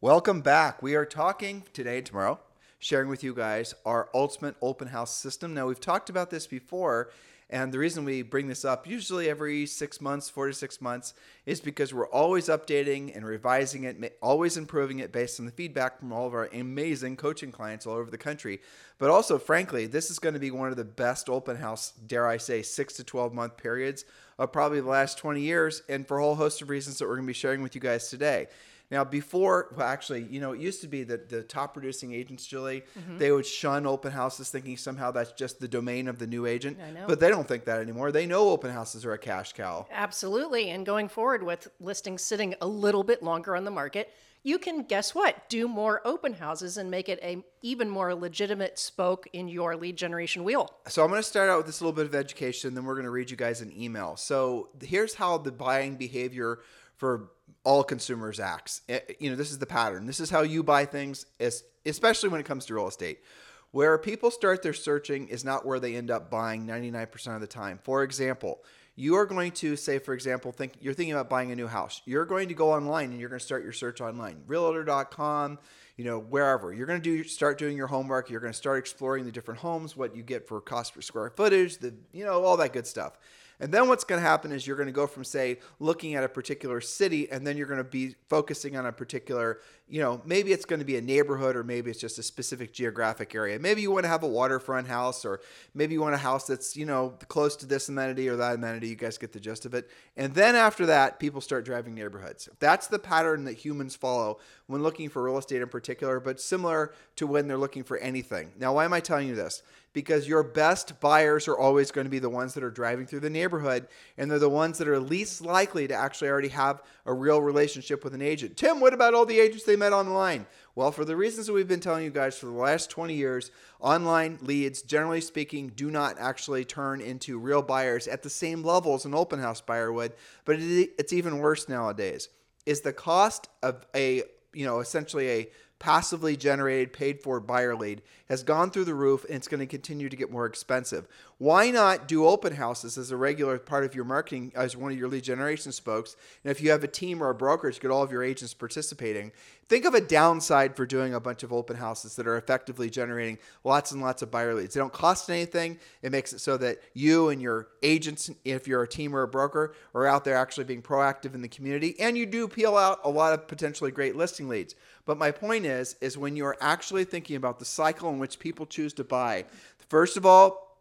Welcome back. We are talking today and tomorrow, sharing with you guys our ultimate open house system. Now, we've talked about this before, and the reason we bring this up usually every six months, four to six months, is because we're always updating and revising it, always improving it based on the feedback from all of our amazing coaching clients all over the country. But also, frankly, this is going to be one of the best open house, dare I say, six to 12 month periods of probably the last 20 years, and for a whole host of reasons that we're going to be sharing with you guys today. Now, before, well, actually, you know, it used to be that the top producing agents, Julie, mm-hmm. they would shun open houses, thinking somehow that's just the domain of the new agent. I know. But they don't think that anymore. They know open houses are a cash cow. Absolutely. And going forward with listings sitting a little bit longer on the market, you can guess what? Do more open houses and make it a even more legitimate spoke in your lead generation wheel. So I'm going to start out with this little bit of education, then we're going to read you guys an email. So here's how the buying behavior for all consumers acts. Eh, you know, this is the pattern. This is how you buy things, especially when it comes to real estate. Where people start their searching is not where they end up buying 99% of the time. For example, you are going to say, for example, think you're thinking about buying a new house. You're going to go online and you're going to start your search online, realtor.com, you know, wherever. You're going to do start doing your homework. You're going to start exploring the different homes, what you get for cost per square footage, the you know, all that good stuff. And then what's going to happen is you're going to go from, say, looking at a particular city, and then you're going to be focusing on a particular, you know, maybe it's going to be a neighborhood or maybe it's just a specific geographic area. Maybe you want to have a waterfront house, or maybe you want a house that's, you know, close to this amenity or that amenity. You guys get the gist of it. And then after that, people start driving neighborhoods. That's the pattern that humans follow when looking for real estate in particular, but similar to when they're looking for anything. Now, why am I telling you this? because your best buyers are always going to be the ones that are driving through the neighborhood and they're the ones that are least likely to actually already have a real relationship with an agent. Tim, what about all the agents they met online? Well, for the reasons that we've been telling you guys for the last 20 years, online leads, generally speaking, do not actually turn into real buyers at the same level as an open house buyer would, but it's even worse nowadays. Is the cost of a, you know, essentially a passively generated paid for buyer lead has gone through the roof and it's going to continue to get more expensive. Why not do open houses as a regular part of your marketing as one of your lead generation spokes? And if you have a team or a brokerage, get all of your agents participating. Think of a downside for doing a bunch of open houses that are effectively generating lots and lots of buyer leads. They don't cost anything. It makes it so that you and your agents, if you're a team or a broker, are out there actually being proactive in the community. And you do peel out a lot of potentially great listing leads. But my point is, is when you're actually thinking about the cycle in which people choose to buy, first of all,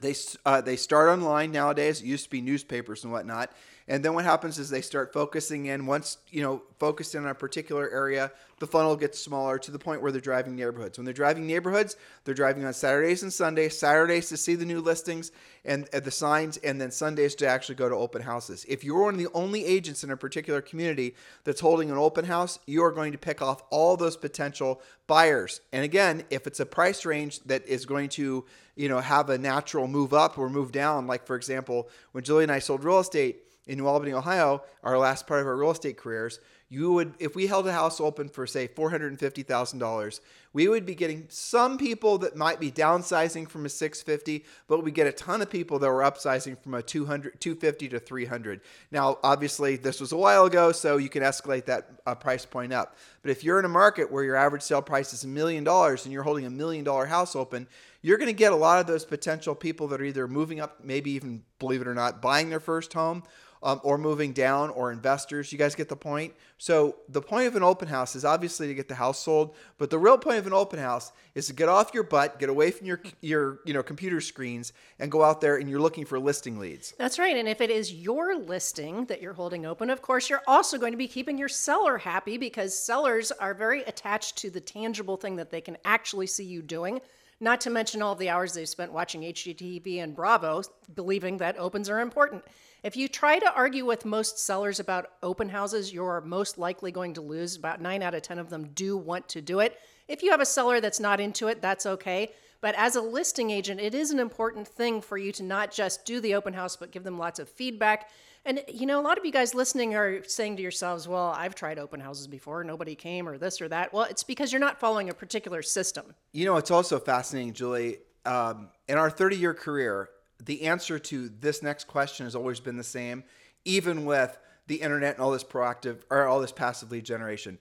they uh, they start online nowadays. It used to be newspapers and whatnot, and then what happens is they start focusing in. Once you know, focused in on a particular area, the funnel gets smaller to the point where they're driving neighborhoods. When they're driving neighborhoods, they're driving on Saturdays and Sundays. Saturdays to see the new listings and uh, the signs, and then Sundays to actually go to open houses. If you're one of the only agents in a particular community that's holding an open house, you are going to pick off all those potential buyers. And again, if it's a price range that is going to you know have a natural move up or move down, like for example, when Julie and I sold real estate in New Albany, Ohio, our last part of our real estate careers, you would if we held a house open for say $450,000, we would be getting some people that might be downsizing from a 650, but we get a ton of people that were upsizing from a 200 250 to 300. Now, obviously, this was a while ago, so you can escalate that uh, price point up. But if you're in a market where your average sale price is a million dollars and you're holding a million dollar house open, you're going to get a lot of those potential people that are either moving up, maybe even believe it or not, buying their first home um, or moving down or investors. You guys get the point? So, the point of an open house is obviously to get the house sold, but the real point of an open house is to get off your butt, get away from your your you know computer screens and go out there and you're looking for listing leads. That's right. And if it is your listing that you're holding open, of course, you're also going to be keeping your seller happy because sellers are very attached to the tangible thing that they can actually see you doing. Not to mention all the hours they've spent watching HGTV and Bravo, believing that opens are important. If you try to argue with most sellers about open houses, you're most likely going to lose. About nine out of 10 of them do want to do it. If you have a seller that's not into it, that's okay. But as a listing agent, it is an important thing for you to not just do the open house, but give them lots of feedback. And you know, a lot of you guys listening are saying to yourselves, "Well, I've tried open houses before, nobody came, or this or that." Well, it's because you're not following a particular system. You know, it's also fascinating, Julie. Um, in our 30 year career, the answer to this next question has always been the same, even with the internet and all this proactive or all this passive lead generation.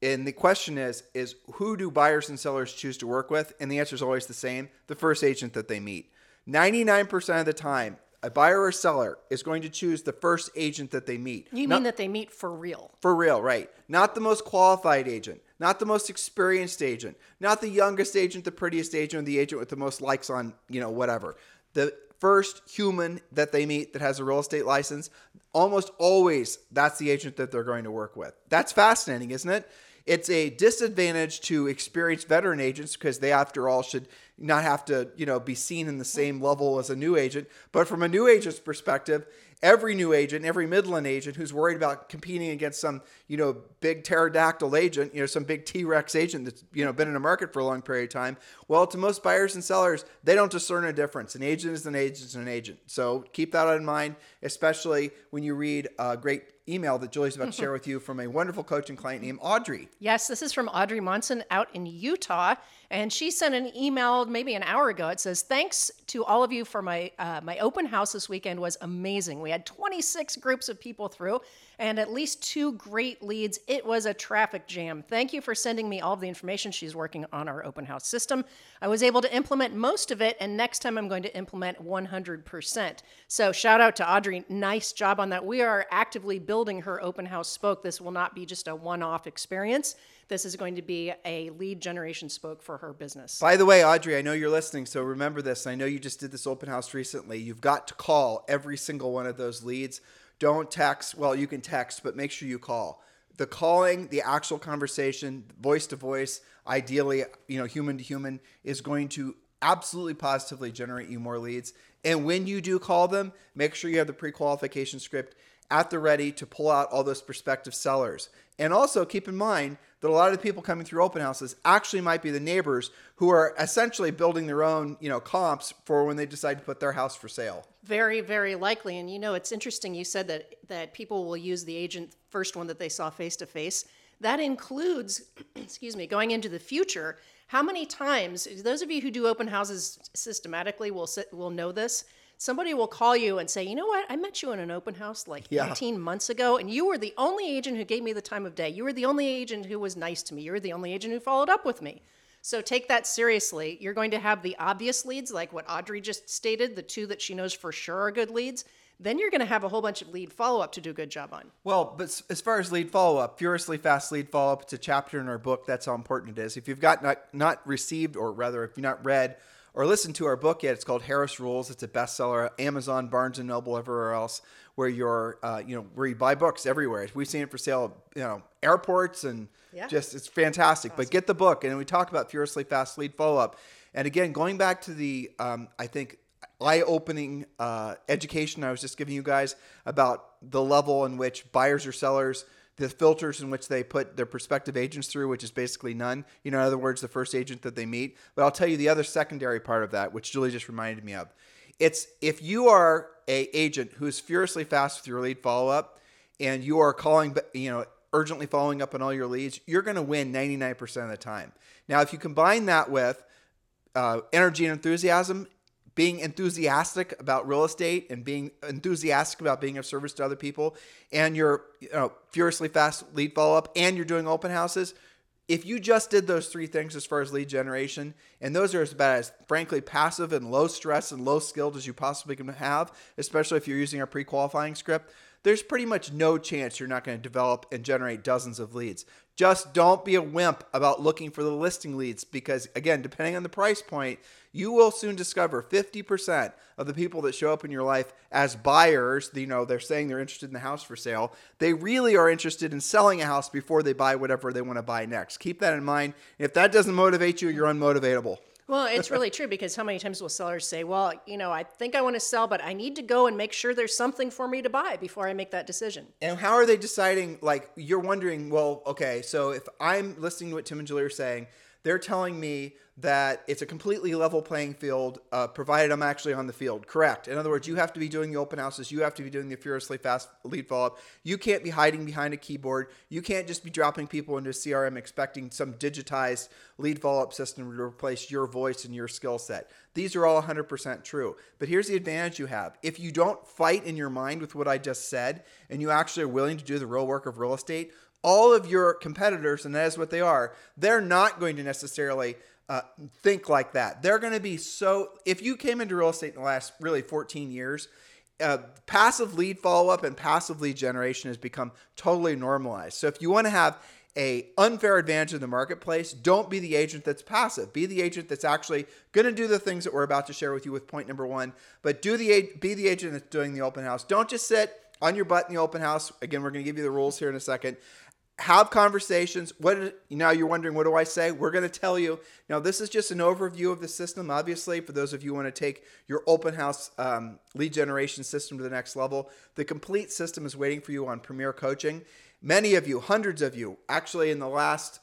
And the question is, is who do buyers and sellers choose to work with? And the answer is always the same: the first agent that they meet. 99% of the time, a buyer or seller is going to choose the first agent that they meet. You Not- mean that they meet for real? for real, right? Not the most qualified agent, not the most experienced agent, not the youngest agent, the prettiest agent, or the agent with the most likes on, you know, whatever. The first human that they meet that has a real estate license, almost always that's the agent that they're going to work with. That's fascinating, isn't it? It's a disadvantage to experienced veteran agents because they, after all, should not have to, you know, be seen in the same level as a new agent. But from a new agent's perspective, every new agent, every Midland agent who's worried about competing against some, you know, big pterodactyl agent, you know, some big T-Rex agent that's, you know, been in a market for a long period of time. Well, to most buyers and sellers, they don't discern a difference. An agent is an agent is an agent. So keep that in mind, especially when you read a great email that Julie's about to share with you from a wonderful coach and client named Audrey. Yes, this is from Audrey Monson out in Utah, and she sent an email maybe an hour ago. It says, "Thanks to all of you for my uh, my open house this weekend was amazing. We had 26 groups of people through, and at least two great leads. It was a traffic jam. Thank you for sending me all of the information. She's working on our open house system. I was able to implement most of it, and next time I'm going to implement 100%. So shout out to Audrey. Nice job on that. We are actively building her open house spoke. This will not be just a one-off experience. This is going to be a lead generation spoke for her business. By the way, Audrey, I know you're listening, so remember this. I know you just did this open house recently. You've got to call every single one of those leads. Don't text. Well, you can text, but make sure you call. The calling, the actual conversation, voice to voice, ideally, you know, human to human, is going to absolutely positively generate you more leads. And when you do call them, make sure you have the pre-qualification script at the ready to pull out all those prospective sellers. And also keep in mind that a lot of the people coming through open houses actually might be the neighbors who are essentially building their own, you know, comps for when they decide to put their house for sale. Very, very likely. And you know, it's interesting. You said that that people will use the agent first one that they saw face to face. That includes, excuse me, going into the future. How many times? Those of you who do open houses systematically will sit, will know this. Somebody will call you and say, "You know what? I met you in an open house like Yeah. 18 months ago, and you were the only agent who gave me the time of day. You were the only agent who was nice to me. You were the only agent who followed up with me." So take that seriously. You're going to have the obvious leads, like what Audrey just stated, the two that she knows for sure are good leads. Then you're going to have a whole bunch of lead follow up to do a good job on. Well, but as far as lead follow up, furiously fast lead follow up, it's a chapter in our book. That's how important it is. If you've got not, not received, or rather, if you've not read or listened to our book yet, it's called Harris Rules. It's a bestseller, Amazon, Barnes and Noble, everywhere else where you're, uh, you know, where you buy books everywhere. We've seen it for sale, you know, airports and Yeah. just it's fantastic. But get the book, and we talk about furiously fast lead follow up. And again, going back to the, um, I think eye-opening uh, education I was just giving you guys about the level in which buyers or sellers, the filters in which they put their prospective agents through, which is basically none. You know, in other words, the first agent that they meet. But I'll tell you the other secondary part of that, which Julie just reminded me of. It's if you are a agent who is furiously fast with your lead follow-up, and you are calling, you know, urgently following up on all your leads, you're going to win 99% of the time. Now, if you combine that with uh, energy and enthusiasm, being enthusiastic about real estate and being enthusiastic about being of service to other people, and you're you know, furiously fast lead follow up, and you're doing open houses. If you just did those three things as far as lead generation, and those are about as frankly passive and low stress and low skilled as you possibly can have, especially if you're using a pre qualifying script, there's pretty much no chance you're not going to develop and generate dozens of leads. Just don't be a wimp about looking for the listing leads because, again, depending on the price point, you will soon discover 50% of the people that show up in your life as buyers, you know, they're saying they're interested in the house for sale. They really are interested in selling a house before they buy whatever they want to buy next. Keep that in mind. If that doesn't motivate you, you're unmotivatable. Well, it's really true because how many times will sellers say, "Well, you know, I think I want to sell, but I need to go and make sure there's something for me to buy before I make that decision." And how are they deciding? Like, you're wondering, well, okay, so if I'm listening to what Tim and Julie are saying, they're telling me that it's a completely level playing field, uh, provided I'm actually on the field. Correct. In other words, you have to be doing the open houses. You have to be doing the furiously fast lead follow up. You can't be hiding behind a keyboard. You can't just be dropping people into CRM expecting some digitized lead follow up system to replace your voice and your skill set. These are all 100% true. But here's the advantage you have. If you don't fight in your mind with what I just said, and you actually are willing to do the real work of real estate, all of your competitors, and that is what they are, they're not going to necessarily uh, think like that. They're going to be so. If you came into real estate in the last really 14 years, uh, passive lead follow up and passive lead generation has become totally normalized. So if you want to have a unfair advantage in the marketplace, don't be the agent that's passive. Be the agent that's actually going to do the things that we're about to share with you with point number one. But do the be the agent that's doing the open house. Don't just sit on your butt in the open house. Again, we're going to give you the rules here in a second have conversations. What now you're wondering, what do I say? We're going to tell you. Now, this is just an overview of the system. Obviously, for those of you who want to take your open house um, lead generation system to the next level, the complete system is waiting for you on Premier Coaching. Many of you, hundreds of you, actually in the last,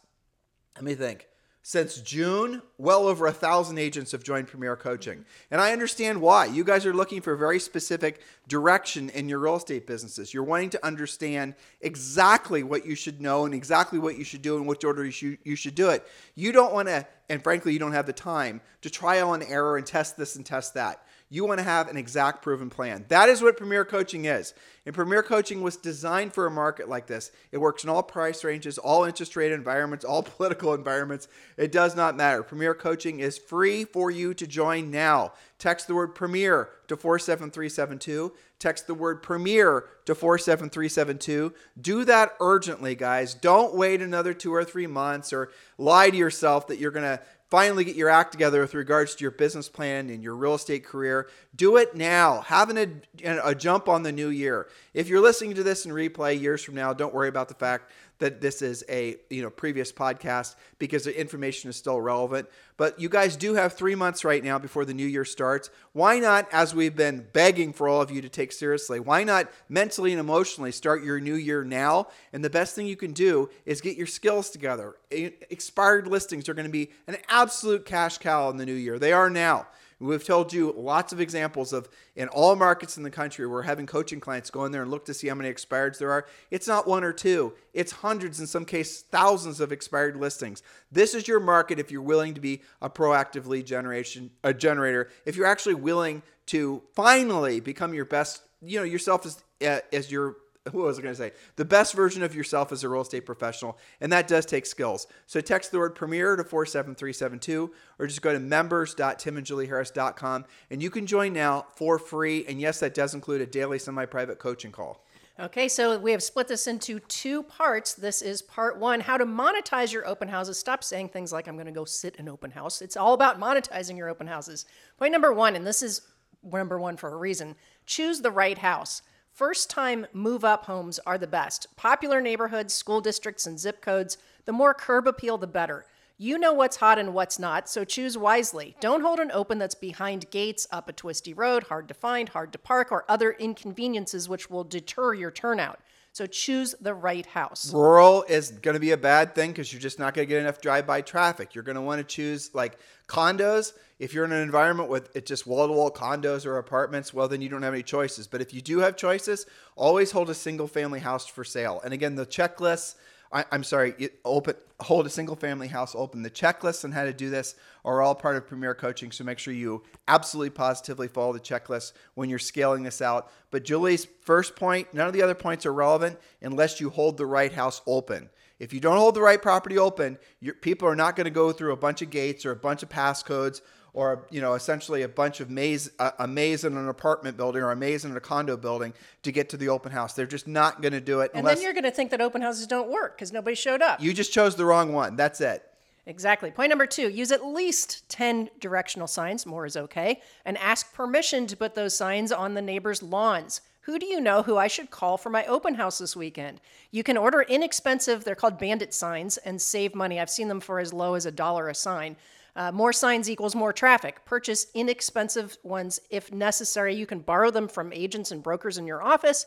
let me think, since June, well over a thousand agents have joined Premier Coaching. And I understand why. You guys are looking for very specific direction in your real estate businesses. You're wanting to understand exactly what you should know and exactly what you should do and which order you should, you should do it. You don't want to, and frankly, you don't have the time to trial and error and test this and test that. You want to have an exact proven plan. That is what Premier Coaching is. And Premier Coaching was designed for a market like this. It works in all price ranges, all interest rate environments, all political environments. It does not matter. Premier Coaching is free for you to join now. Text the word Premier to 47372. Text the word Premier to 47372. Do that urgently, guys. Don't wait another two or three months or lie to yourself that you're going to finally get your act together with regards to your business plan and your real estate career, do it now. Have an, a, a jump on the new year. If you're listening to this in replay years from now, don't worry about the fact that this is a you know previous podcast because the information is still relevant. But you guys do have three months right now before the new year starts. Why not, as we've been begging for all of you to take seriously, why not mentally and emotionally start your new year now? And the best thing you can do is get your skills together. Expired listings are going to be an absolute cash cow in the new year. They are now. We've told you lots of examples of in all markets in the country, we're having coaching clients go in there and look to see how many expireds there are. It's not one or two, it's hundreds, in some cases, thousands of expired listings. This is your market if you're willing to be a proactive lead generation a generator. If you're actually willing to finally become your best, you know, yourself as uh, as your who was I going to say? The best version of yourself as a real estate professional, and that does take skills. So text the word Premier to 47372 or just go to members.timandjulieharris.com and you can join now for free. And yes, that does include a daily semi private coaching call. Okay, so we have split this into two parts. This is part one how to monetize your open houses. Stop saying things like, I'm going to go sit in open house. It's all about monetizing your open houses. Point number one, and this is number one for a reason choose the right house. First time move up homes are the best. Popular neighborhoods, school districts, and zip codes, the more curb appeal, the better. You know what's hot and what's not, so choose wisely. Don't hold an open that's behind gates, up a twisty road, hard to find, hard to park, or other inconveniences which will deter your turnout. So choose the right house. Rural is going to be a bad thing because you're just not going to get enough drive by traffic. You're going to want to choose like condos. If you're in an environment with it's just wall to wall condos or apartments, well, then you don't have any choices. But if you do have choices, always hold a single family house for sale. And again, the checklists I, am sorry, open, hold a single family house open. The checklists on how to do this are all part of Premier Coaching. So make sure you absolutely positively follow the checklist when you're scaling this out. But Julie's first point, none of the other points are relevant unless you hold the right house open. If you don't hold the right property open, your, people are not going to go through a bunch of gates or a bunch of passcodes or you know essentially a bunch of maze a, a, maze in an apartment building or a maze in a condo building to get to the open house. They're just not going to do it. And then you're going to think that open houses don't work because nobody showed up. You just chose the wrong one. That's it. Exactly. Point number two use at least 10 directional signs, more is okay, and ask permission to put those signs on the neighbors' lawns. Who do you know who I should call for my open house this weekend? You can order inexpensive, they're called bandit signs, and save money. I've seen them for as low as a dollar a sign. Uh, more signs equals more traffic. Purchase inexpensive ones if necessary. You can borrow them from agents and brokers in your office,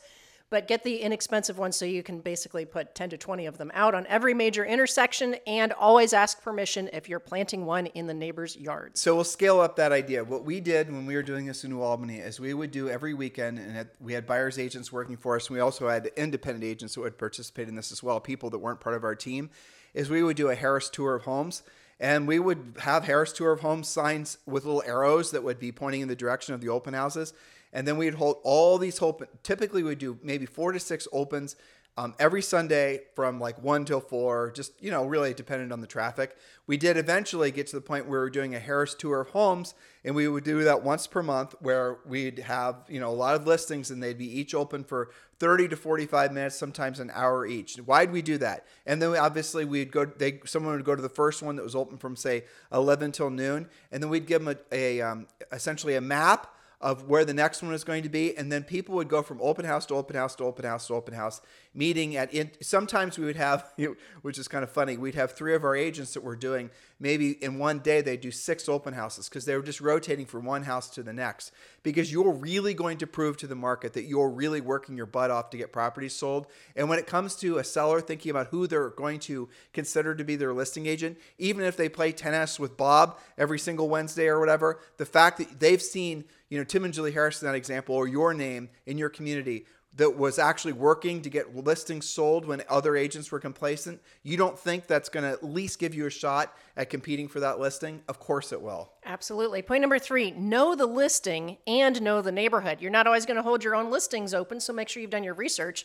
but get the inexpensive ones so you can basically put 10 to 20 of them out on every major intersection and always ask permission if you're planting one in the neighbor's yard. So we'll scale up that idea. What we did when we were doing this in New Albany is we would do every weekend, and we had buyers agents working for us. And we also had independent agents that would participate in this as well, people that weren't part of our team. Is we would do a Harris tour of homes, and we would have Harris tour of homes signs with little arrows that would be pointing in the direction of the open houses. And then we'd hold all these open. Typically, we'd do maybe four to six opens um, every Sunday from like one till four, just, you know, really dependent on the traffic. We did eventually get to the point where we were doing a Harris tour of homes, and we would do that once per month where we'd have, you know, a lot of listings and they'd be each open for 30 to 45 minutes, sometimes an hour each. Why'd we do that? And then we, obviously we'd go, they, someone would go to the first one that was open from say 11 till noon, and then we'd give them a, a um, essentially a map of where the next one is going to be and then people would go from open house to open house to open house to open house meeting at in, sometimes we would have which is kind of funny we'd have three of our agents that were doing maybe in one day they do six open houses because they were just rotating from one house to the next. Because you're really going to prove to the market that you're really working your butt off to get properties sold. And when it comes to a seller thinking about who they're going to consider to be their listing agent even if they play tennis with bob every single wednesday or whatever the fact that they've seen you know, Tim and Julie Harris in that example, or your name in your community that was actually working to get listings sold when other agents were complacent, you don't think that's going to at least give you a shot at competing for that listing? Of course it will. Absolutely. Point number three know the listing and know the neighborhood. You're not always going to hold your own listings open, so make sure you've done your research.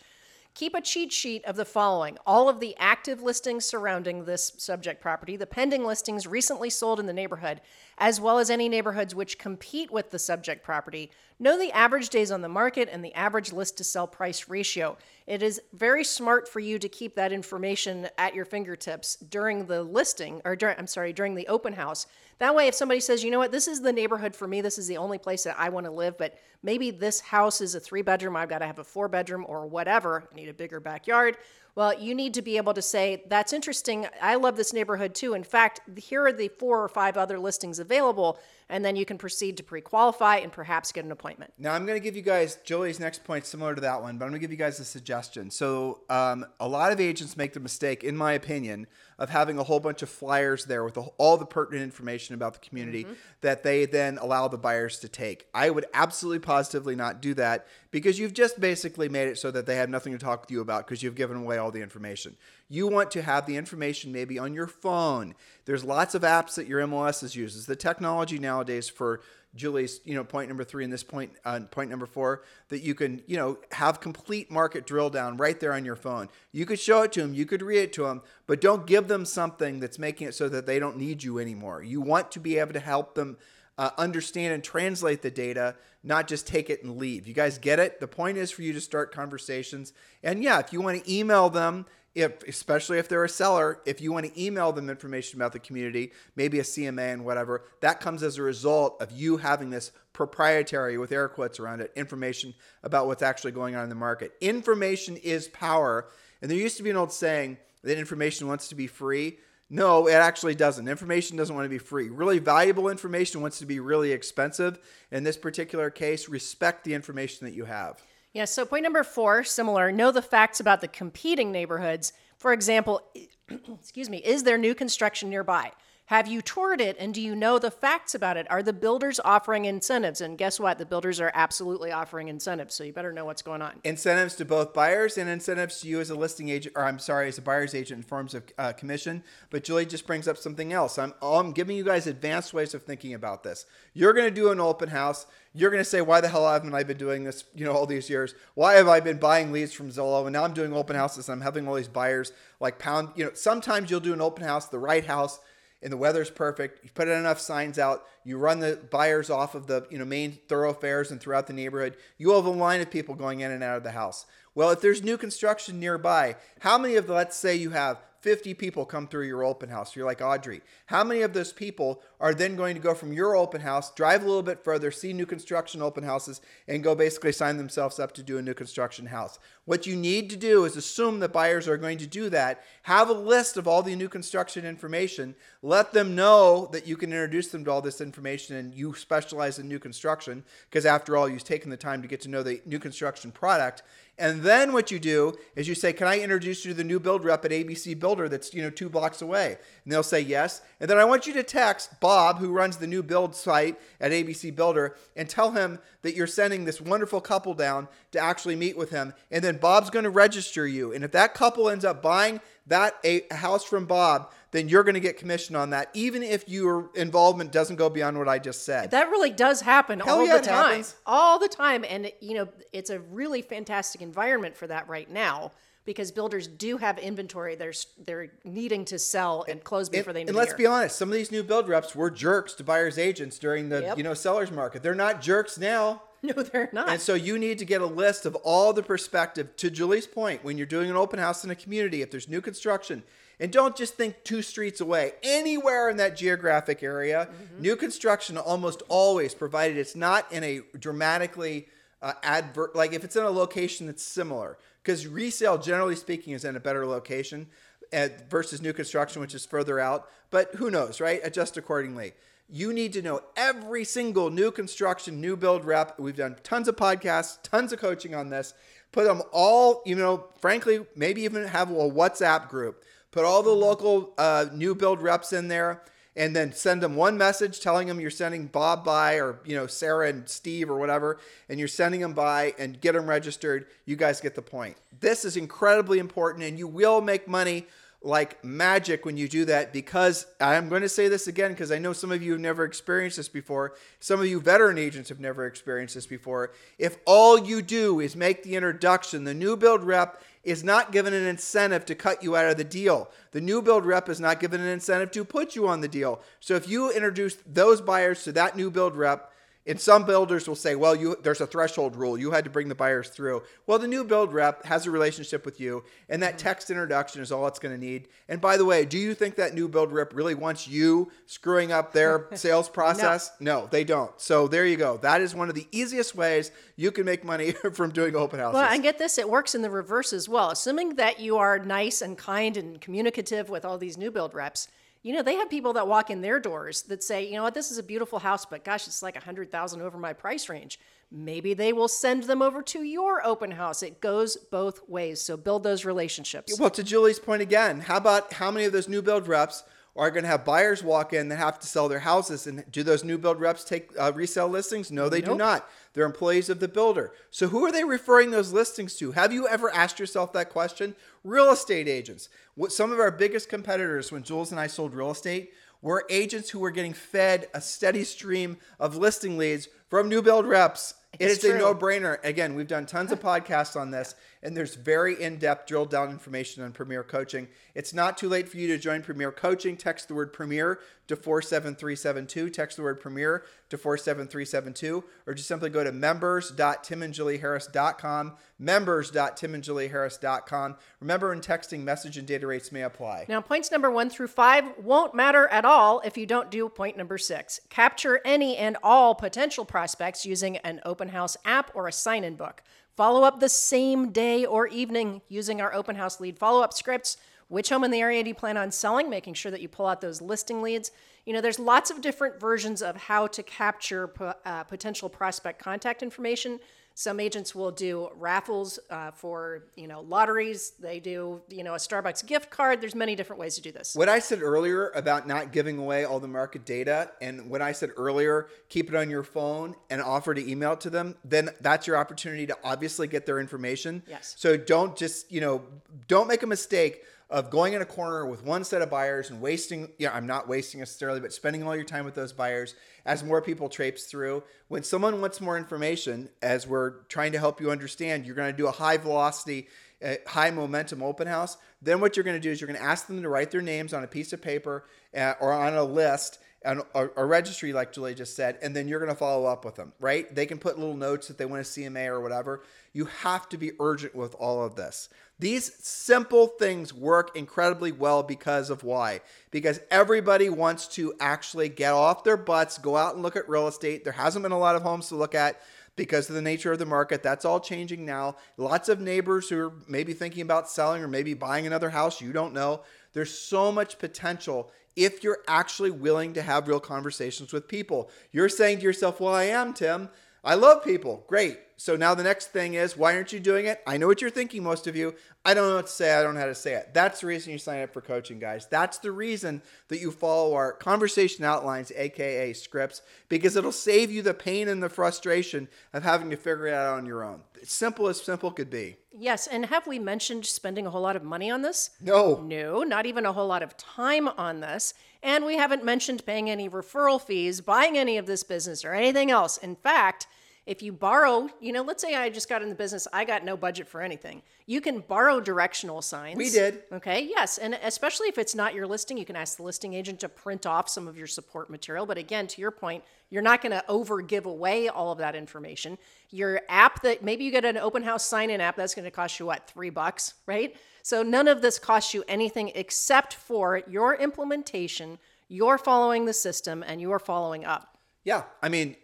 Keep a cheat sheet of the following all of the active listings surrounding this subject property, the pending listings recently sold in the neighborhood, as well as any neighborhoods which compete with the subject property. Know the average days on the market and the average list to sell price ratio. It is very smart for you to keep that information at your fingertips during the listing, or during, I'm sorry, during the open house. That way, if somebody says, you know what, this is the neighborhood for me, this is the only place that I want to live, but maybe this house is a three bedroom, I've got to have a four bedroom or whatever, I need a bigger backyard. Well, you need to be able to say, that's interesting. I love this neighborhood too. In fact, here are the four or five other listings available. And then you can proceed to pre qualify and perhaps get an appointment. Now, I'm going to give you guys Julie's next point, similar to that one, but I'm going to give you guys a suggestion. So, um, a lot of agents make the mistake, in my opinion, of having a whole bunch of flyers there with all the pertinent information about the community mm-hmm. that they then allow the buyers to take. I would absolutely positively not do that because you've just basically made it so that they have nothing to talk with you about because you've given away all the information. You want to have the information maybe on your phone. There's lots of apps that your MLS uses. The technology nowadays for Julie's, you know, point number three and this point, uh, point number four, that you can, you know, have complete market drill down right there on your phone. You could show it to them, you could read it to them, but don't give them something that's making it so that they don't need you anymore. You want to be able to help them uh, understand and translate the data, not just take it and leave. You guys get it? The point is for you to start conversations. And yeah, if you want to email them if especially if they're a seller, if you want to email them information about the community, maybe a CMA and whatever, that comes as a result of you having this proprietary with air quotes around it information about what's actually going on in the market. Information is power. And there used to be an old saying that information wants to be free. No, it actually doesn't. Information doesn't want to be free. Really valuable information wants to be really expensive. In this particular case, respect the information that you have. Yeah, so point number four, similar, know the facts about the competing neighborhoods. For example, excuse me, is there new construction nearby? Have you toured it and do you know the facts about it? Are the builders offering incentives? And guess what? The builders are absolutely offering incentives, so you better know what's going on. Incentives to both buyers and incentives to you as a listing agent, or I'm sorry, as a buyer's agent in forms of uh, commission. But Julie just brings up something else. I'm, I'm giving you guys advanced ways of thinking about this. You're going to do an open house. You're going to say, why the hell haven't I been doing this, you know, all these years? Why have I been buying leads from Zillow? And now I'm doing open houses. And I'm having all these buyers like pound, you know, sometimes you'll do an open house, the right house – and the weather's perfect. You put enough signs out. You run the buyers off of the you know main thoroughfares and throughout the neighborhood. You have a line of people going in and out of the house. Well, if there's new construction nearby, how many of the, let's say you have 50 people come through your open house. You're like Audrey. How many of those people are then going to go from your open house, drive a little bit further, see new construction open houses, and go basically sign themselves up to do a new construction house? What you need to do is assume that buyers are going to do that. Have a list of all the new construction information. Let them know that you can introduce them to all this information and you specialize in new construction because, after all, you've taken the time to get to know the new construction product. And then what you do is you say, "Can I introduce you to the new build rep at ABC Builder that's, you know, 2 blocks away?" And they'll say yes. And then I want you to text Bob who runs the new build site at ABC Builder and tell him that you're sending this wonderful couple down to actually meet with him. And then Bob's going to register you. And if that couple ends up buying that a house from Bob, then you're going to get commission on that, even if your involvement doesn't go beyond what I just said. That really does happen Hell all yeah, the time. All the time. And, you know, it's a really fantastic environment for that right now because builders do have inventory they're, they're needing to sell and close before and, they end and let's year. be honest, some of these new build reps were jerks to buyers agents during the Yep. you know sellers market. They're not jerks now. No, they're not. And so you need to get a list of all the perspective. To Julie's point, when you're doing an open house in a community, if there's new construction, and don't just think two streets away, anywhere in that geographic area, new construction almost always, provided it's not in a dramatically uh, advert, like if it's in a location that's similar, because resale, generally speaking, is in a better location uh, versus new construction, which is further out. But who knows, right? Adjust accordingly. You need to know every single new construction, new build rep. We've done tons of podcasts, tons of coaching on this. Put them all, you know, frankly, maybe even have a WhatsApp group. Put all the local uh, new build reps in there and then send them one message telling them you're sending Bob by or, you know, Sarah and Steve or whatever, and you're sending them by and get them registered. You guys get the point. This is incredibly important and you will make money like magic when you do that because I'm going to say this again because I know some of you have never experienced this before. Some of you veteran agents have never experienced this before. If all you do is make the introduction, the new build rep is not given an incentive to cut you out of the deal. The new build rep is not given an incentive to put you on the deal. So if you introduce those buyers to that new build rep, and some builders will say, well, you there's a threshold rule. You had to bring the buyers through. Well, the new build rep has a relationship with you, and that mm-hmm. text introduction is all it's going to need. And by the way, do you think that new build rep really wants you screwing up their sales process? no. they don't. So there you go. That is one of the easiest ways you can make money from doing open houses. Well, and get this, it works in the reverse as well. Assuming that you are nice and kind and communicative with all these new build reps, you know, they have people that walk in their doors that say, you know what, this is a beautiful house, but gosh, it's like a hundred thousand over my price range. Maybe they will send them over to your open house. It goes both ways. So build those relationships. Well, to Julie's point again, how about how many of those new build reps are going to have buyers walk in that have to sell their houses? And do those new build reps take uh, resale listings? No, they do not. They're employees of the builder. So who are they referring those listings to? Have you ever asked yourself that question? Real estate agents. What some of our biggest competitors when Jules and I sold real estate were agents who were getting fed a steady stream of listing leads from new build reps. It It's is a no brainer. Again, we've done tons of podcasts on this, and there's very in depth, drilled down information on Premier Coaching. It's not too late for you to join Premier Coaching. Text the word Premier to 47372. Text the word Premier to 47372, or just simply go to members.timandjulieharris.com. Members.timandjulieharris.com. Remember, when texting, message and data rates may apply. Now, points number one through five won't matter at all if you don't do point number six. Capture any and all potential prospects using an open house app or a sign in book. Follow up the same day or evening using our open house lead follow up scripts. Which home in the area do you plan on selling? Making sure that you pull out those listing leads. You know, there's lots of different versions of how to capture uh, potential prospect contact information. Some agents will do raffles uh, for, you know, lotteries. They do, you know, a Starbucks gift card. There's many different ways to do this. What I said earlier about not giving away all the market data, and what I said earlier, keep it on your phone and offer to email it to them, then that's your opportunity to obviously get their information. Yes. So don't just, you know, don't make a mistake of going in a corner with one set of buyers and wasting, yeah, I'm not wasting necessarily, but spending all your time with those buyers as more people traipse through. When someone wants more information, as we're trying to help you understand, you're going to do a high velocity uh, high momentum open house, then what you're going to do is you're going to ask them to write their names on a piece of paper uh, or on a list an, a, a registry, like Julie just said, and then you're going to follow up with them, right? They can put little notes that they want a CMA or whatever. You have to be urgent with all of this. These simple things work incredibly well because of why? Because everybody wants to actually get off their butts, go out and look at real estate. There hasn't been a lot of homes to look at because of the nature of the market. That's all changing now. Lots of neighbors who are maybe thinking about selling or maybe buying another house, you don't know. There's so much potential if you're actually willing to have real conversations with people. You're saying to yourself, Well, I am, Tim. I love people. Great. So now the next thing is, why aren't you doing it? I know what you're thinking, most of you. I don't know what to say. I don't know how to say it. That's the reason you sign up for coaching, guys. That's the reason that you follow our conversation outlines, aka scripts, because it'll save you the pain and the frustration of having to figure it out on your own. It's simple as simple could be. Yes, and have we mentioned spending a whole lot of money on this? No. No, not even a whole lot of time on this. And we haven't mentioned paying any referral fees, buying any of this business, or anything else. In fact, if you borrow, you know, let's say I just got in the business, I got no budget for anything. You can borrow directional signs. We did. Okay, yes. And especially if it's not your listing, you can ask the listing agent to print off some of your support material. But again, to your point, you're not going to over give away all of that information. Your app that maybe you get an open house sign in app, that's going to cost you what, three bucks, right? So none of this costs you anything except for your implementation, you're following the system, and you're following up. Yeah. I mean,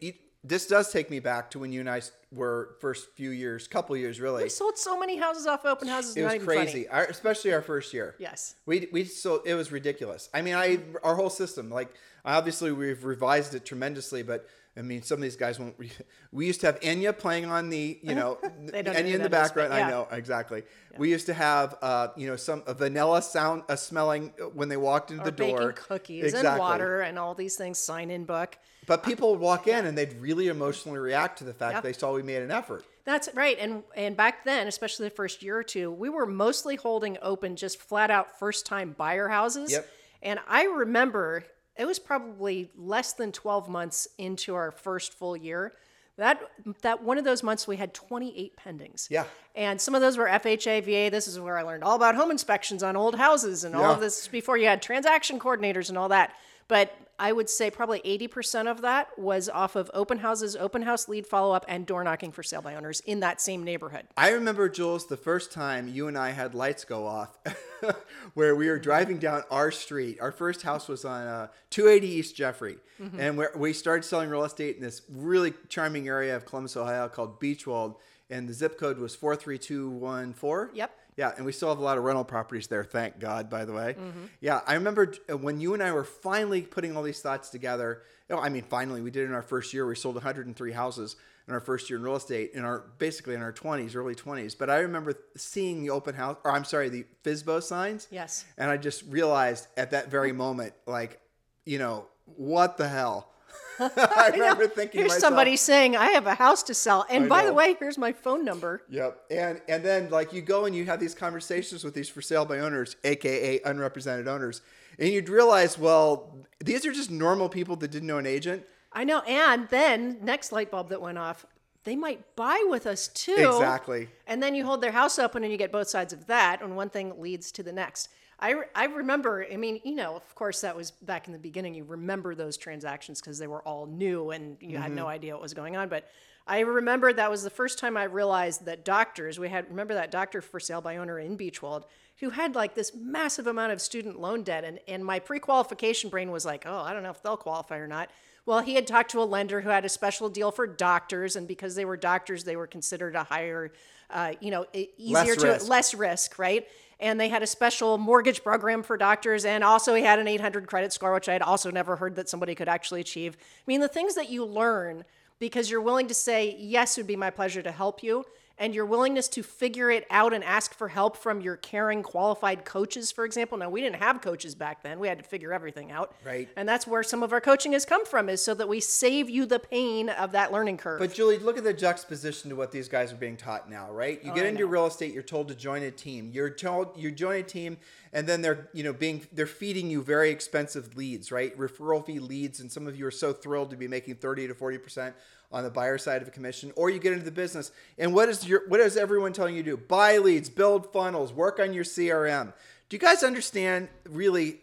this does take me back to when you and I were first few years, couple years really. We sold so many houses off open houses. It was crazy, our, especially our first year. Yes, we we so it was ridiculous. I mean, I our whole system like obviously we've revised it tremendously, but I mean, some of these guys won't. Re- we used to have Enya playing on the, you know, Enya in the background. yeah. I know exactly. Yeah. We used to have, uh, you know, some vanilla sound uh, smelling when they walked into or the door. Cookies exactly. and water and all these things. Sign in book. But people would walk in and they'd really emotionally react to the fact yep. they saw we made an effort. That's right. And and back then, especially the first year or two, we were mostly holding open just flat out first time buyer houses. Yep. And I remember it was probably less than 12 months into our first full year. That that one of those months we had 28 pendings. Yeah. And some of those were FHA, VA. This is where I learned all about home inspections on old houses and all of this before you had transaction coordinators and all that. But I would say probably 80% of that was off of open houses, open house lead follow up, and door knocking for sale by owners in that same neighborhood. I remember, Jules, the first time you and I had lights go off where we were driving down our street. Our first house was on uh, 280 East Jeffrey. Mm-hmm. And we started selling real estate in this really charming area of Columbus, Ohio called Beechwold. And the zip code was 43214. Yep. Yeah, and we still have a lot of rental properties there, thank God, by the way. Mm-hmm. Yeah, I remember uh, when you and I were finally putting all these thoughts together. You know, I mean, finally, we did it in our first year. We sold 103 houses in our first year in real estate in our basically in our 20s, early 20s. But I remember seeing the open house, or I'm sorry, the FSBO signs. Yes. And I just realized at that very moment, like, you know, what the hell? I remember thinking here's myself, somebody saying I have a house to sell, and I by know. the way, here's my phone number. Yep, and and then like you go and you have these conversations with these for sale by owners, aka unrepresented owners, and you'd realize, well, these are just normal people that didn't know an agent. I know, and then next light bulb that went off. They might buy with us too. Exactly. And then you hold their house open and you get both sides of that, and one thing leads to the next. I, I remember, I mean, you know, of course, that was back in the beginning. You remember those transactions because they were all new and you mm-hmm. had no mm-hmm. idea what was going on. But I remember that was the first time I realized that doctors, we had, remember that doctor for sale by owner in Beechwold who had like this massive amount of student loan debt. And, and my pre qualification brain was like, oh, I don't know if they'll qualify or not. Well, he had talked to a lender who had a special deal for doctors, and because they were doctors, they were considered a higher, uh, you know, easier less to risk. less risk, right? And they had a special mortgage program for doctors. And also he had an 800 credit score which i had also never heard that somebody could actually achieve. I mean the things that you learn because you're willing to say yes it would be my pleasure to help you and your willingness to figure it out and ask for help from your caring qualified coaches for example. Now we didn't have coaches back then. We had to figure everything out. Right. And that's where some of our coaching has come from is so that we save you the pain of that learning curve. But julie look at the juxtaposition to what these guys are being taught now right? You oh, get into real estate you're told to join a team. You're told you join a team and then they're you know being they're feeding you very expensive leads right? Referral fee leads and some of you are so thrilled to be making 30 to 40 percent on the buyer side of a commission, or you get into the business. And what is your what is everyone telling you to do? Buy leads, build funnels, work on your CRM. Do you guys understand really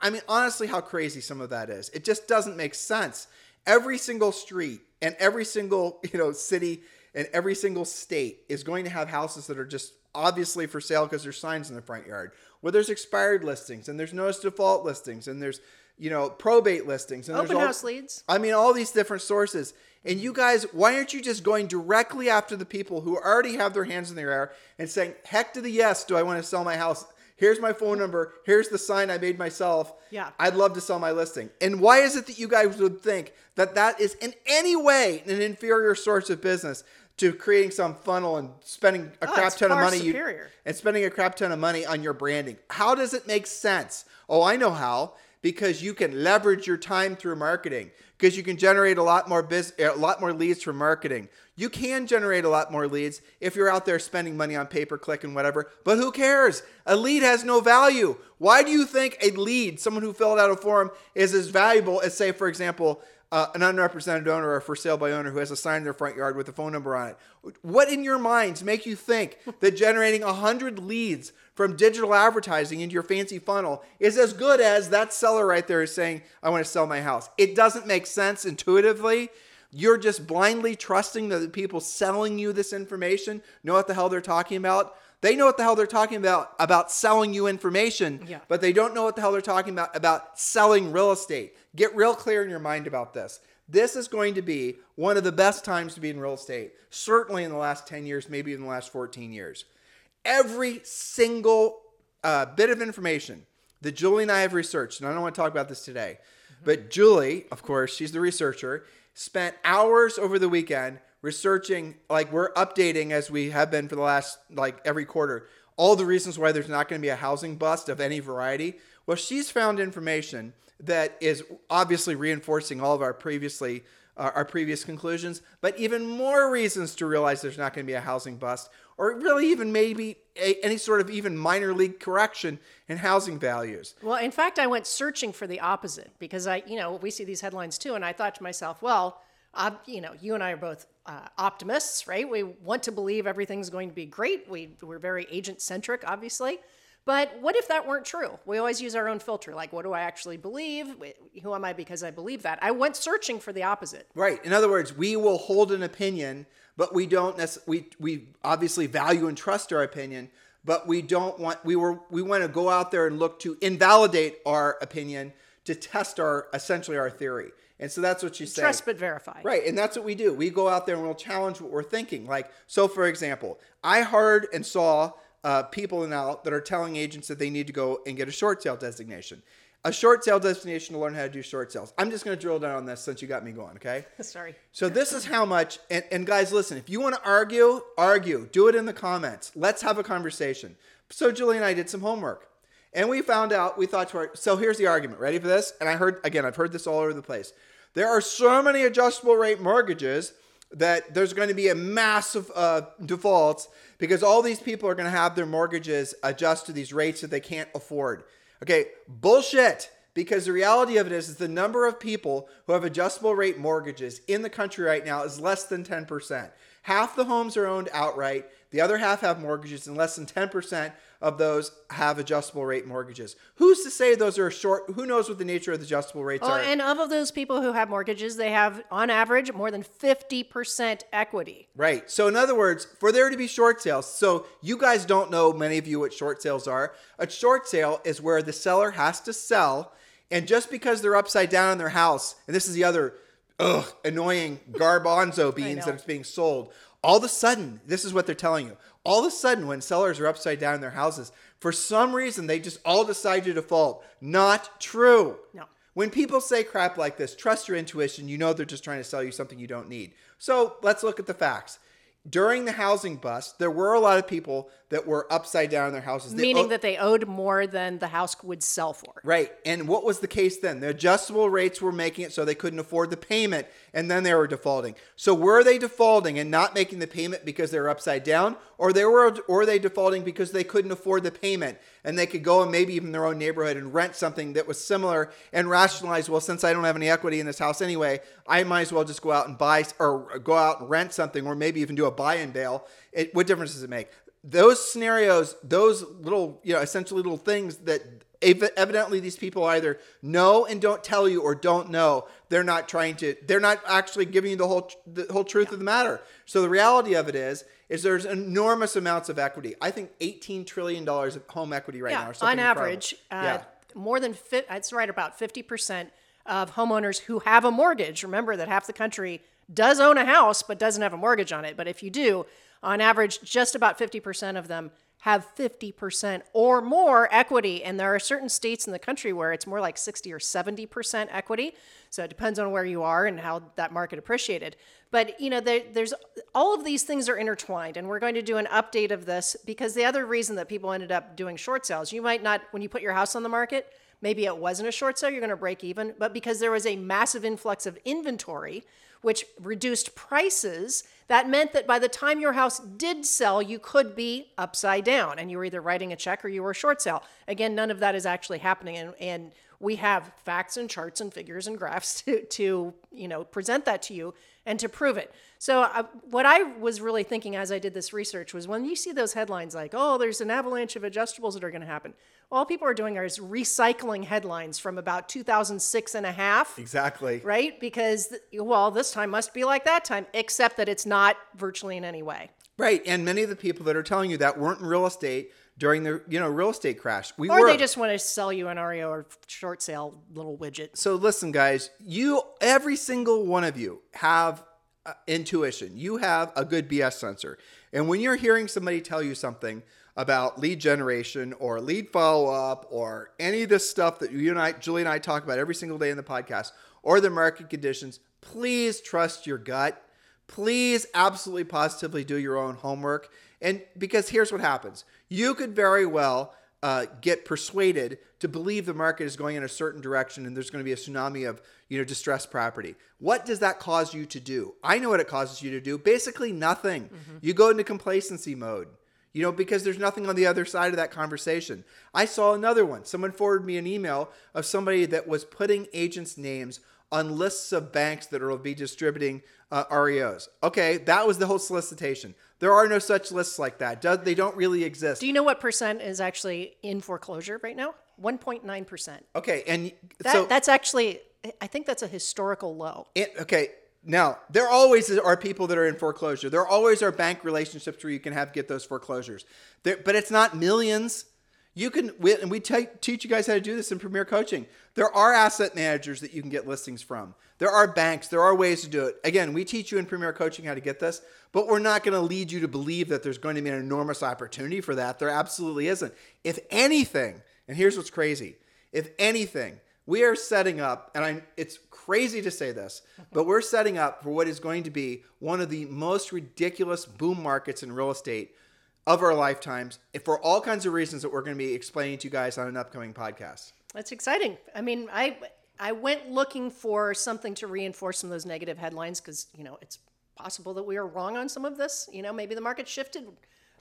I mean, honestly, how crazy some of that is. It just doesn't make sense. Every single street and every single you know city and every single state is going to have houses that are just obviously for sale because there's signs in the front yard. Where there's expired listings and there's notice default listings and there's you know probate listings and Open there's all, house leads. I mean, all these different sources. And you guys, why aren't you just going directly after the people who already have their hands in the air and saying, heck to the yes, do I want to sell my house? Here's my phone number. Here's the sign I made myself. Yeah. I'd love to sell my listing. And why is it that you guys would think that that is in any way an inferior source of business to creating some funnel and spending a Oh, crap ton of money you- and spending a crap ton of money on your branding? How does it make sense? Oh, I know how. Because you can leverage your time through marketing. Because you can generate a lot more biz- a lot more leads from marketing. You can generate a lot more leads if you're out there spending money on pay per click and whatever. But who cares? A lead has no value. Why do you think a lead, someone who filled out a form, is as valuable as, say, for example, uh, an unrepresented owner or for sale by owner who has a sign in their front yard with a phone number on it. What in your minds make you think that generating 100 leads from digital advertising into your fancy funnel is as good as that seller right there is saying, I want to sell my house? It doesn't make sense intuitively. You're just blindly trusting that the people selling you this information know what the hell they're talking about. They know what the hell they're talking about about selling you information, Yeah. but they don't know what the hell they're talking about about selling real estate. Get real clear in your mind about this. This is going to be one of the best times to be in real estate, certainly in the last 10 years, maybe in the last 14 years. Every single uh, bit of information that Julie and I have researched, and I don't want to talk about this today, but Julie, of course, she's the researcher, spent hours over the weekend researching, like we're updating as we have been for the last, like every quarter, all the reasons why there's not going to be a housing bust of any variety. Well, she's found information that is obviously reinforcing all of our previously uh, our previous conclusions, but even more reasons to realize there's not going to be a housing bust, or really even maybe a, any sort of even minor league correction in housing values. Well, in fact, I went searching for the opposite because I, you know, we see these headlines too, and I thought to myself, well, uh, you know, you and I are both uh, optimists, right? We want to believe everything's going to be great. We we're very agent centric, obviously. But what if that weren't true? We always use our own filter. Like, what do I actually believe? Who am I because I believe that? I went searching for the opposite. Right. In other words, we will hold an opinion, but we don't necess- we we obviously value and trust our opinion, but we don't want we were we want to go out there and look to invalidate our opinion to test our essentially our theory. And so that's what you saying. Trust but verify. Right, and that's what we do. We go out there and we'll challenge what we're thinking. Like, so for example, I heard and saw uh, people now that are telling agents that they need to go and get a short sale designation. A short sale designation to learn how to do short sales. I'm just going to drill down on this since you got me going, okay? Sorry. So this is how much, and, and guys, listen, if you want to argue, argue. Do it in the comments. Let's have a conversation. So Julie and I did some homework. And we found out, we thought to our, so here's the argument. Ready for this? And I heard, again, I've heard this all over the place. There are so many adjustable rate mortgages that there's going to be a massive uh, defaults because all these people are going to have their mortgages adjust to these rates that they can't afford. Okay, bullshit. Because the reality of it is, is the number of people who have adjustable rate mortgages in the country right now is less than 10%. Half the homes are owned outright. The other half have mortgages, and less than 10% of those have adjustable rate mortgages. Who's to say those are short? Who knows what the nature of the adjustable rates Well, are? and of those people who have mortgages, they have, on average, more than 50% equity. Right. So, in other words, for there to be short sales, so you guys don't know, many of you, what short sales are. A short sale is where the seller has to sell, and just because they're upside down in their house, and this is the other ugh, annoying garbanzo beans know. that it's being sold, all of a sudden, this is what they're telling you. All of a sudden, when sellers are upside down in their houses, for some reason, they just all decide to default. Not true. No. When people say crap like this, trust your intuition. You know they're just trying to sell you something you don't need. So let's look at the facts. During the housing bust, there were a lot of people that were upside down in their houses. They meaning owe- that they owed more than the house would sell for. Right. And what was the case then? The adjustable rates were making it so they couldn't afford the payment and then they were defaulting. So were they defaulting and not making the payment because they were upside down or they were or they defaulting because they couldn't afford the payment and they could go and maybe even their own neighborhood and rent something that was similar and rationalize, well, since I don't have any equity in this house anyway, I might as well just go out and buy or go out and rent something or maybe even do a buy and bail. It, what difference does it make? those scenarios, those little, you know, essentially little things that evidently these people either know and don't tell you or don't know. They're not trying to. They're not actually giving you the whole the whole truth of the matter. So the reality of it is is there's enormous amounts of equity. I think 18 trillion dollars of home equity right now. Yeah, or on average, uh, yeah. more than fi- it's right about fifty percent of homeowners who have a mortgage. Remember that half the country does own a house but doesn't have a mortgage on it. But if you do, on average, just about fifty percent of them have 50% or more equity. And there are certain states in the country where it's more like 60 or 70% equity. So it depends on where you are and how that market appreciated. But, you know, there, there's all of these things are intertwined. And we're going to do an update of this because the other reason that people ended up doing short sales, you might not, when you put your house on the market, maybe it wasn't a short sale, you're going to break even, but because there was a massive influx of inventory, which reduced prices, that meant that by the time your house did sell, you could be upside down and you were either writing a check or you were a short sale. Again, none of that is actually happening. And, and we have facts and charts and figures and graphs to, to you know present that to you and to prove it. So uh, what I was really thinking as I did this research was when you see those headlines like, "Oh, there's an avalanche of adjustables that are going to happen," all people are doing is recycling headlines from about 2006 and a half Exactly. right? Because, well, this time must be like that time, except that it's not virtually in any way. Right. And many of the people that are telling you that weren't in real estate during the you know real estate crash. We Or were. they just want to sell you an REO or short sale little widget. So listen, guys, you every single one of you have uh, intuition. You have a good BS sensor, and when you're hearing somebody tell you something about lead generation or lead follow up or any of this stuff that you and I, Julie and I, talk about every single day in the podcast or the market conditions, please trust your gut. Please absolutely positively do your own homework. And because here's what happens. You could very well uh, get persuaded to believe the market is going in a certain direction and there's going to be a tsunami of you know distressed property. What does that cause you to do? I know what it causes you to do. Basically nothing. You go into complacency mode you know because there's nothing on the other side of that conversation. I saw another one. Someone forwarded me an email of somebody that was putting agents names on lists of banks that will be distributing uh, reos okay that was the whole solicitation there are no such lists like that Do- they don't really exist Do you know what percent is actually in foreclosure right now? 1.9%. Okay, and That, so that's actually, I think that's a historical low. it, okay, now there always are people that are in foreclosure. There always are bank relationships where you can have get those foreclosures. There, but it's not millions. You can, we, and we te- teach you guys how to do this in Premier Coaching. There are asset managers that you can get listings from. There are banks. There are ways to do it. Again, we teach you in Premier Coaching how to get this, but we're not going to lead you to believe that there's going to be an enormous opportunity for that. There absolutely isn't. If anything, and here's what's crazy: if anything, we are setting up, and I'm, it's crazy to say this, but we're setting up for what is going to be one of the most ridiculous boom markets in real estate of our lifetimes, and for all kinds of reasons that we're going to be explaining to you guys on an upcoming podcast. That's exciting. I mean, I I went looking for something to reinforce some of those negative headlines because you know it's possible that we are wrong on some of this. You know, maybe the market shifted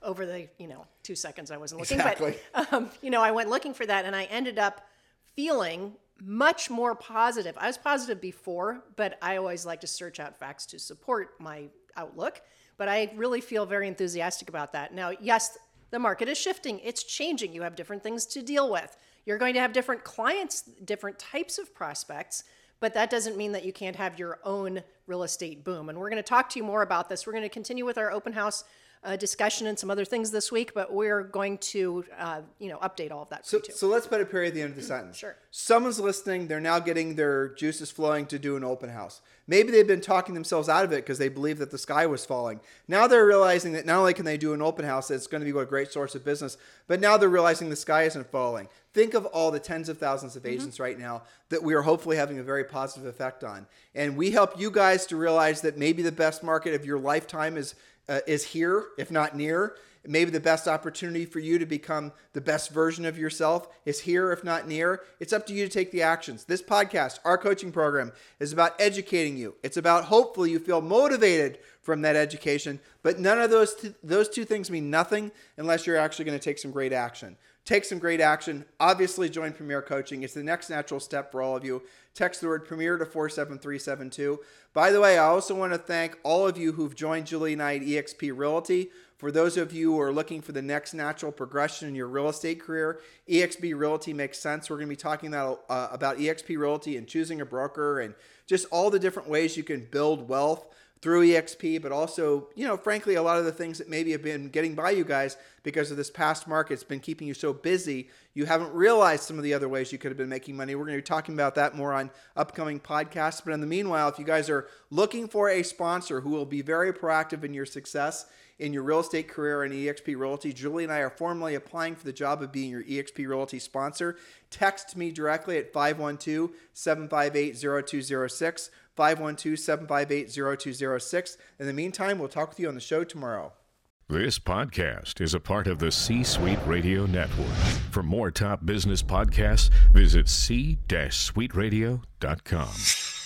over the you know two seconds I wasn't looking, Exactly. but um, you know I went looking for that and I ended up feeling much more positive. I was positive before, but I always like to search out facts to support my outlook. But I really feel very enthusiastic about that. Now, yes, the market is shifting, it's changing. You have different things to deal with. You're going to have different clients, different types of prospects, but that doesn't mean that you can't have your own real estate boom. And we're going to talk to you more about this. We're going to continue with our open house uh, discussion and some other things this week, but we're going to, uh, you know, update all of that So, too. so let's put a period at the end of the sentence. Sure. Someone's listening. They're now getting their juices flowing to do an open house. Maybe they've been talking themselves out of it because they believe that the sky was falling. Now they're realizing that not only can they do an open house, it's going to be a great source of business, but now they're realizing the sky isn't falling. Think of all the tens of thousands of agents right now that we are hopefully having a very positive effect on. And we help you guys to realize that maybe the best market of your lifetime is uh, is here, if not near. Maybe the best opportunity for you to become the best version of yourself is here, if not near. It's up to you to take the actions. This podcast, our coaching program, is about educating you. It's about hopefully you feel motivated from that education. But none of those two, those two things mean nothing unless you're actually going to take some great action. Take some great action. Obviously, join Premier Coaching. It's the next natural step for all of you. Text the word Premier to 47372. By the way, I also want to thank all of you who've joined Julie at eXp Realty For those of you who are looking for the next natural progression in your real estate career, EXP Realty makes sense. We're going to be talking about, uh, about EXP Realty and choosing a broker and just all the different ways you can build wealth through EXP, but also, you know, frankly, a lot of the things that maybe have been getting by you guys because of this past market. It's been keeping you so busy. You haven't realized some of the other ways you could have been making money. We're going to be talking about that more on upcoming podcasts. But in the meanwhile, if you guys are looking for a sponsor who will be very proactive in your success, in your real estate career in EXP Realty. Julie and I are formally applying for the job of being your EXP Realty sponsor. Text me directly at 512 758 0206. 512 758 0206. In the meantime, we'll talk with you on the show tomorrow. This podcast is a part of the C Suite Radio Network. For more top business podcasts, visit c-suiteradio.com.